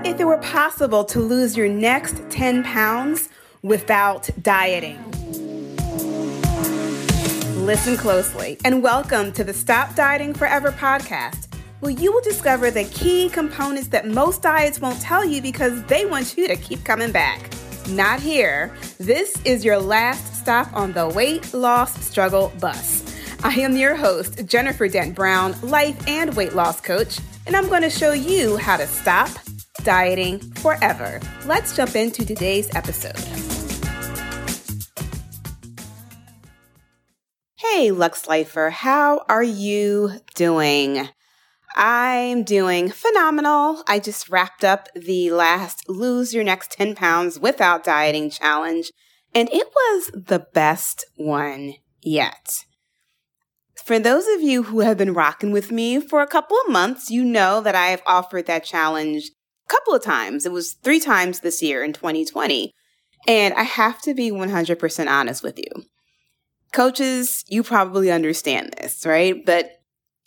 What if it were possible to lose your next 10 pounds without dieting? Listen closely and welcome to the Stop Dieting Forever podcast, where you will discover the key components that most diets won't tell you because they want you to keep coming back. Not here. This is your last stop on the weight loss struggle bus. I am your host, Jennifer Dent Brown, life and weight loss coach, and I'm going to show you how to stop dieting forever. Let's jump into today's episode. Hey, Lux Lifer, how are you doing? I'm doing phenomenal. I just wrapped up the last Lose Your Next 10 Pounds Without Dieting challenge, and it was the best one yet. For those of you who have been rocking with me for a couple of months, you know that I have offered that challenge couple of times. It was three times this year in 2020. And I have to be 100% honest with you. Coaches, you probably understand this, right? But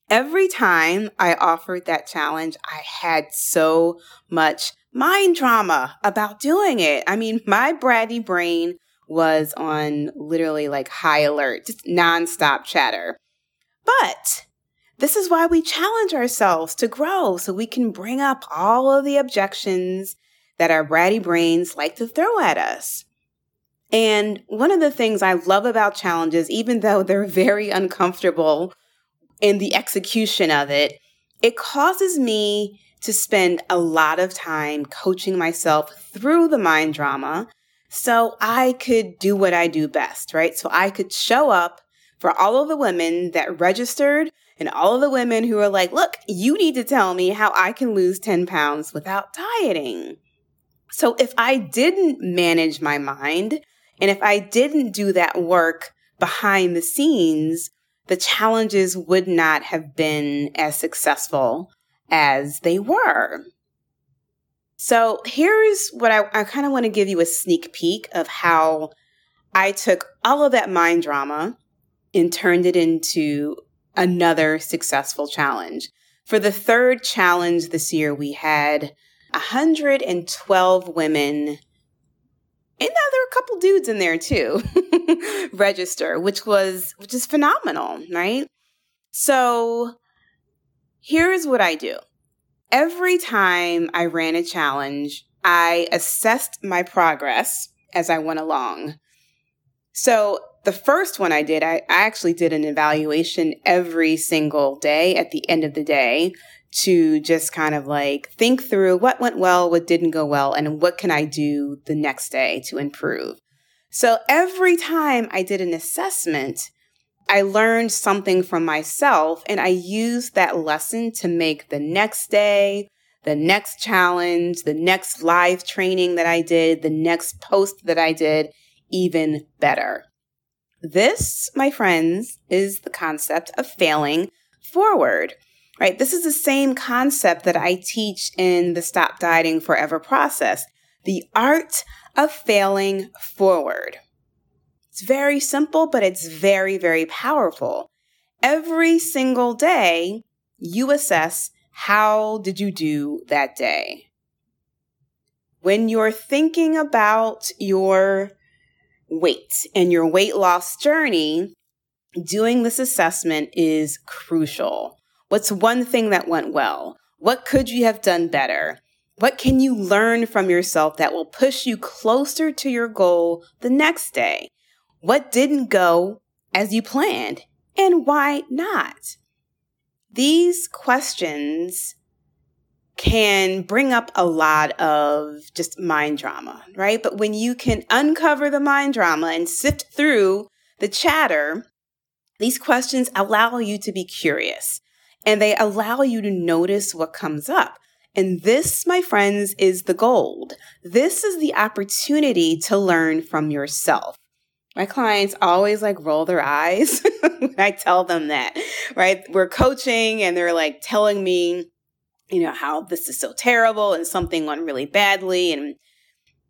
every time I offered that challenge, I had so much mind trauma about doing it. I mean, my bratty brain was on literally like high alert, just nonstop chatter. But this is why we challenge ourselves to grow so we can bring up all of the objections that our bratty brains like to throw at us. And one of the things I love about challenges, even though they're very uncomfortable in the execution of it, it causes me to spend a lot of time coaching myself through the mind drama so I could do what I do best, right? So I could show up for all of the women that registered and all of the women who are like, look, you need to tell me how I can lose 10 pounds without dieting. So if I didn't manage my mind and if I didn't do that work behind the scenes, the challenges would not have been as successful as they were. So here's what I, I kind of want to give you a sneak peek of how I took all of that mind drama and turned it into another successful challenge. For the third challenge this year, we had 112 women and now there were a couple dudes in there too register which was which is phenomenal right? So here's what i do. Every time i ran a challenge i assessed my progress as i went along. So the first one I did, I, I actually did an evaluation every single day at the end of the day to just kind of like think through what went well, what didn't go well, and what can I do the next day to improve. So every time I did an assessment, I learned something from myself and I used that lesson to make the next day, the next challenge, the next live training that I did, the next post that I did even better. This, my friends, is the concept of failing forward, right? This is the same concept that I teach in the Stop Dieting Forever process the art of failing forward. It's very simple, but it's very, very powerful. Every single day, you assess how did you do that day? When you're thinking about your weight and your weight loss journey, doing this assessment is crucial. What's one thing that went well? What could you have done better? What can you learn from yourself that will push you closer to your goal the next day? What didn't go as you planned? And why not? These questions can bring up a lot of just mind drama, right? But when you can uncover the mind drama and sift through the chatter, these questions allow you to be curious and they allow you to notice what comes up. And this, my friends, is the gold. This is the opportunity to learn from yourself. My clients always like roll their eyes when I tell them that, right? We're coaching and they're like telling me you know, how this is so terrible and something went really badly and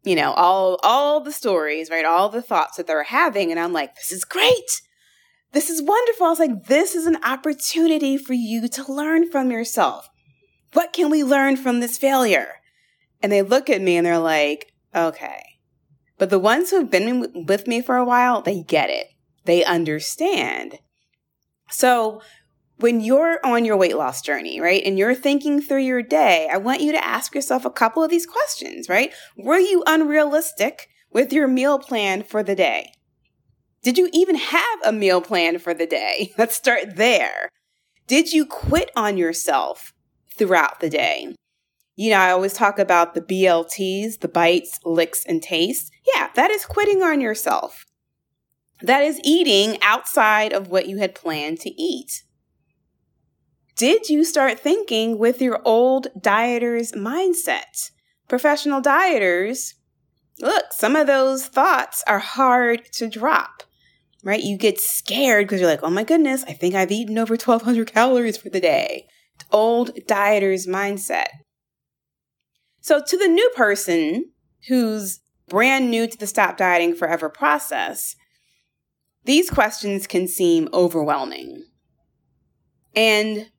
you know, all all the stories, right? All the thoughts that they're having and I'm like, this is great. This is wonderful. I was like, this is an opportunity for you to learn from yourself. What can we learn from this failure? and they look at me and they're like, okay. But the ones who've been with me for a while, they get it. They understand. So when you're on your weight loss journey, right, and you're thinking through your day, I want you to ask yourself a couple of these questions, right? Were you unrealistic with your meal plan for the day? Did you even have a meal plan for the day? Let's start there. Did you quit on yourself throughout the day? You know, I always talk about the BLTs, the bites, licks, and tastes. Yeah, that is quitting on yourself. That is eating outside of what you had planned to eat. Did you start thinking with your old dieter's mindset? Professional dieters, look, some of those thoughts are hard to drop, right? You get scared because you're like, oh my goodness, I think I've eaten over 1,200 calories for the day. Old dieter's mindset. So, to the new person who's brand new to the Stop Dieting Forever process, these questions can seem overwhelming. And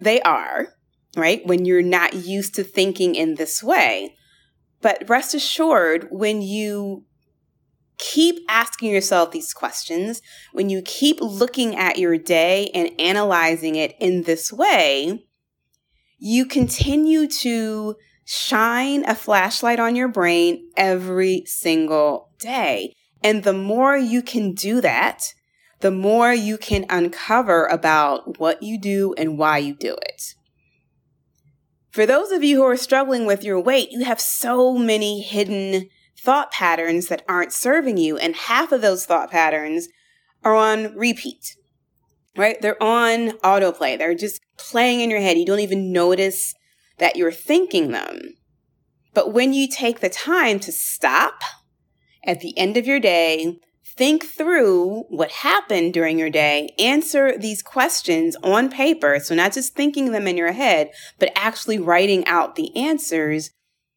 they are, right? When you're not used to thinking in this way. But rest assured, when you keep asking yourself these questions, when you keep looking at your day and analyzing it in this way, you continue to shine a flashlight on your brain every single day. And the more you can do that, the more you can uncover about what you do and why you do it. For those of you who are struggling with your weight, you have so many hidden thought patterns that aren't serving you, and half of those thought patterns are on repeat, right? They're on autoplay. They're just playing in your head. You don't even notice that you're thinking them. But when you take the time to stop at the end of your day, think through what happened during your day, answer these questions on paper. So, not just thinking them in your head, but actually writing out the answers.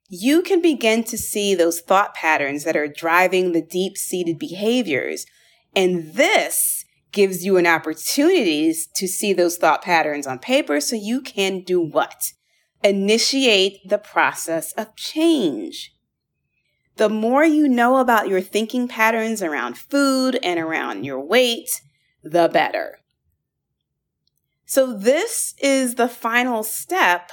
You can begin to see those thought patterns that are driving the deep seated behaviors. And this gives you an opportunity to see those thought patterns on paper so you can do what? Initiate the process of change the more you know about your thinking patterns around food and around your weight, the better. So, this is the final step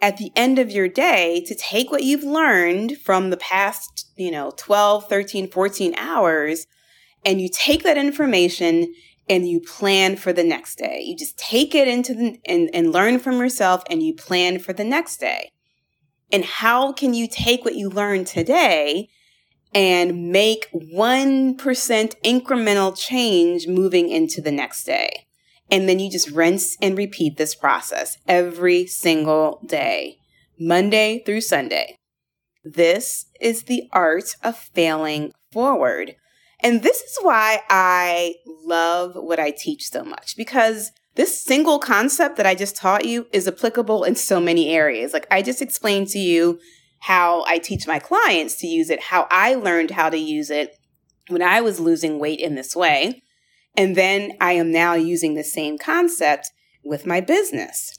at the end of your day to take what you've learned from the past, you know, 12, 13, 14 hours, and you take that information and you plan for the next day. You just take it into the, and, and learn from yourself and you plan for the next day. And how can you take what you learned today and make 1% incremental change moving into the next day? And then you just rinse and repeat this process every single day, Monday through Sunday. This is the art of failing forward. And this is why I love what I teach so much because this single concept that I just taught you is applicable in so many areas. Like I just explained to you how I teach my clients to use it, how I learned how to use it when I was losing weight in this way. And then I am now using the same concept with my business,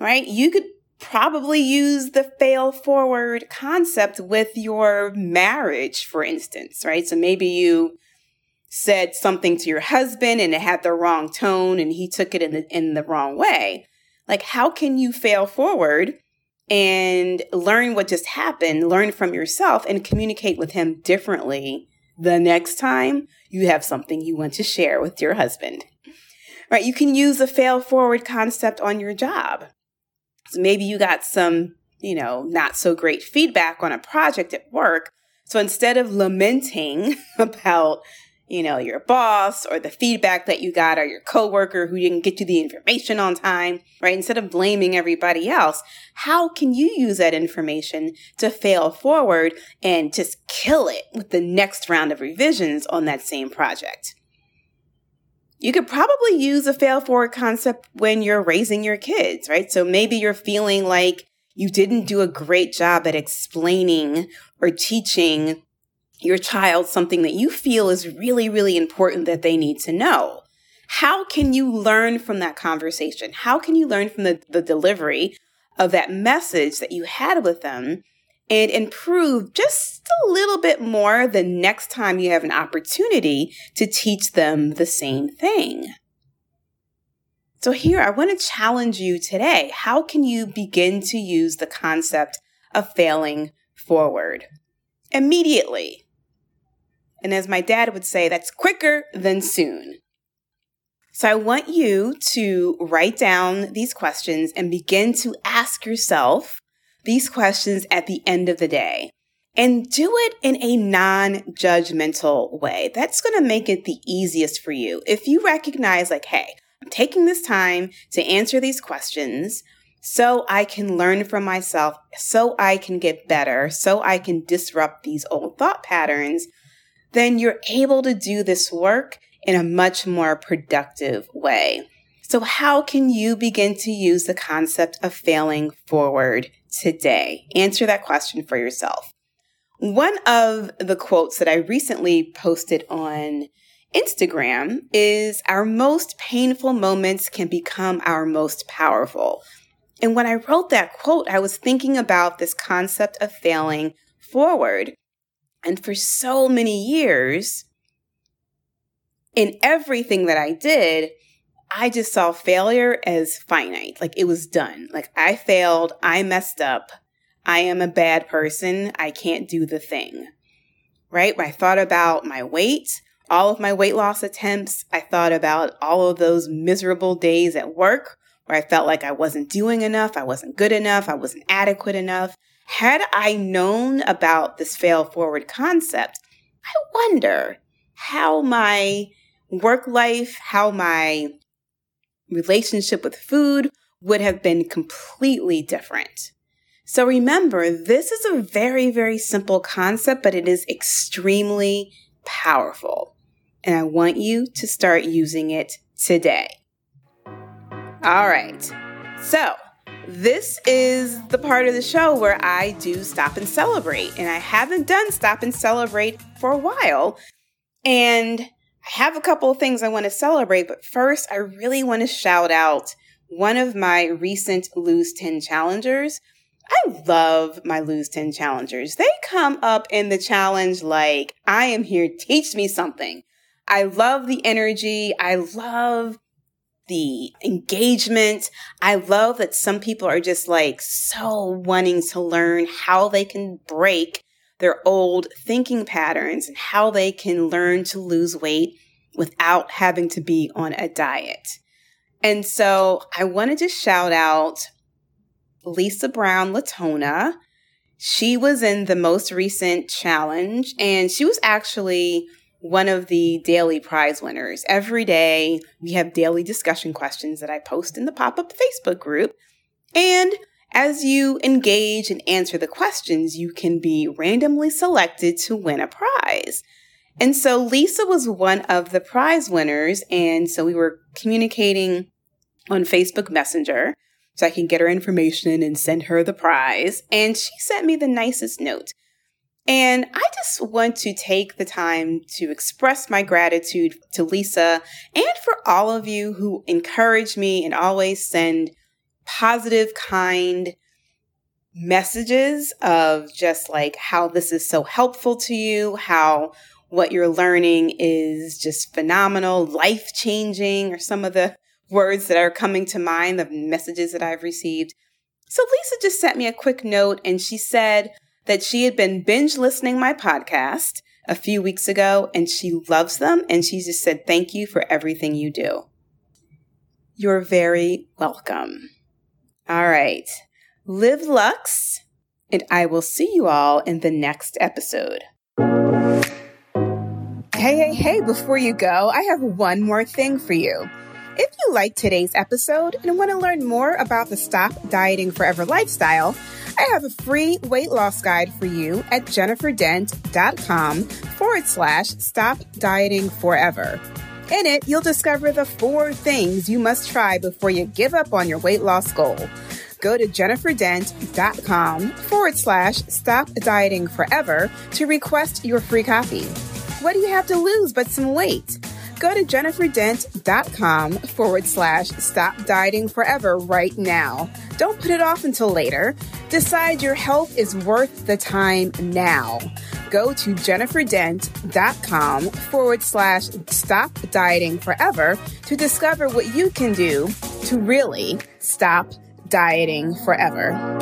right? You could probably use the fail forward concept with your marriage, for instance, right? So maybe you said something to your husband and it had the wrong tone and he took it in the in the wrong way. Like how can you fail forward and learn what just happened, learn from yourself and communicate with him differently the next time you have something you want to share with your husband. Right? You can use a fail forward concept on your job. So maybe you got some, you know, not so great feedback on a project at work. So instead of lamenting about you know, your boss or the feedback that you got or your coworker who didn't get you the information on time, right? Instead of blaming everybody else, how can you use that information to fail forward and just kill it with the next round of revisions on that same project? You could probably use a fail forward concept when you're raising your kids, right? So maybe you're feeling like you didn't do a great job at explaining or teaching your child something that you feel is really, really important that they need to know. How can you learn from that conversation? How can you learn from the, the delivery of that message that you had with them and improve just a little bit more the next time you have an opportunity to teach them the same thing. So, here I want to challenge you today. How can you begin to use the concept of failing forward immediately? And as my dad would say, that's quicker than soon. So I want you to write down these questions and begin to ask yourself these questions at the end of the day. And do it in a non judgmental way. That's going to make it the easiest for you. If you recognize, like, hey, I'm taking this time to answer these questions so I can learn from myself, so I can get better, so I can disrupt these old thought patterns, then you're able to do this work in a much more productive way. So, how can you begin to use the concept of failing forward today? Answer that question for yourself. One of the quotes that I recently posted on Instagram is Our most painful moments can become our most powerful. And when I wrote that quote, I was thinking about this concept of failing forward. And for so many years, in everything that I did, I just saw failure as finite. Like it was done. Like I failed. I messed up. I am a bad person. I can't do the thing. Right? I thought about my weight, all of my weight loss attempts, I thought about all of those miserable days at work where I felt like I wasn't doing enough. I wasn't good enough. I wasn't adequate enough. Had I known about this fail forward concept, I wonder how my work life, how my relationship with food would have been completely different. So remember, this is a very, very simple concept, but it is extremely powerful. And I want you to start using it today. All right. So, this is the part of the show where I do stop and celebrate. And I haven't done stop and celebrate for a while. And I have a couple of things I want to celebrate, but first, I really want to shout out one of my recent Lose 10 challengers. I love my Lose 10 challengers. They come up in the challenge like, I am here, teach me something. I love the energy. I love the engagement. I love that some people are just like so wanting to learn how they can break their old thinking patterns and how they can learn to lose weight without having to be on a diet. And so I wanted to shout out Lisa Brown Latona. She was in the most recent challenge and she was actually one of the daily prize winners. Every day we have daily discussion questions that I post in the pop up Facebook group. And as you engage and answer the questions, you can be randomly selected to win a prize. And so Lisa was one of the prize winners. And so we were communicating on Facebook Messenger so I can get her information and send her the prize. And she sent me the nicest note. And I just want to take the time to express my gratitude to Lisa and for all of you who encourage me and always send positive, kind messages of just like how this is so helpful to you, how what you're learning is just phenomenal, life changing, or some of the words that are coming to mind, the messages that I've received. So Lisa just sent me a quick note and she said that she had been binge listening my podcast a few weeks ago and she loves them and she just said thank you for everything you do. You're very welcome. All right. Live Lux, and I will see you all in the next episode. Hey, hey, hey, before you go, I have one more thing for you. If you like today's episode and want to learn more about the Stop Dieting Forever lifestyle, I have a free weight loss guide for you at jenniferdent.com forward slash stop dieting forever. In it, you'll discover the four things you must try before you give up on your weight loss goal. Go to jenniferdent.com forward slash stop dieting forever to request your free copy. What do you have to lose but some weight? Go to jenniferdent.com forward slash stop dieting forever right now. Don't put it off until later. Decide your health is worth the time now. Go to jenniferdent.com forward slash stop dieting forever to discover what you can do to really stop dieting forever.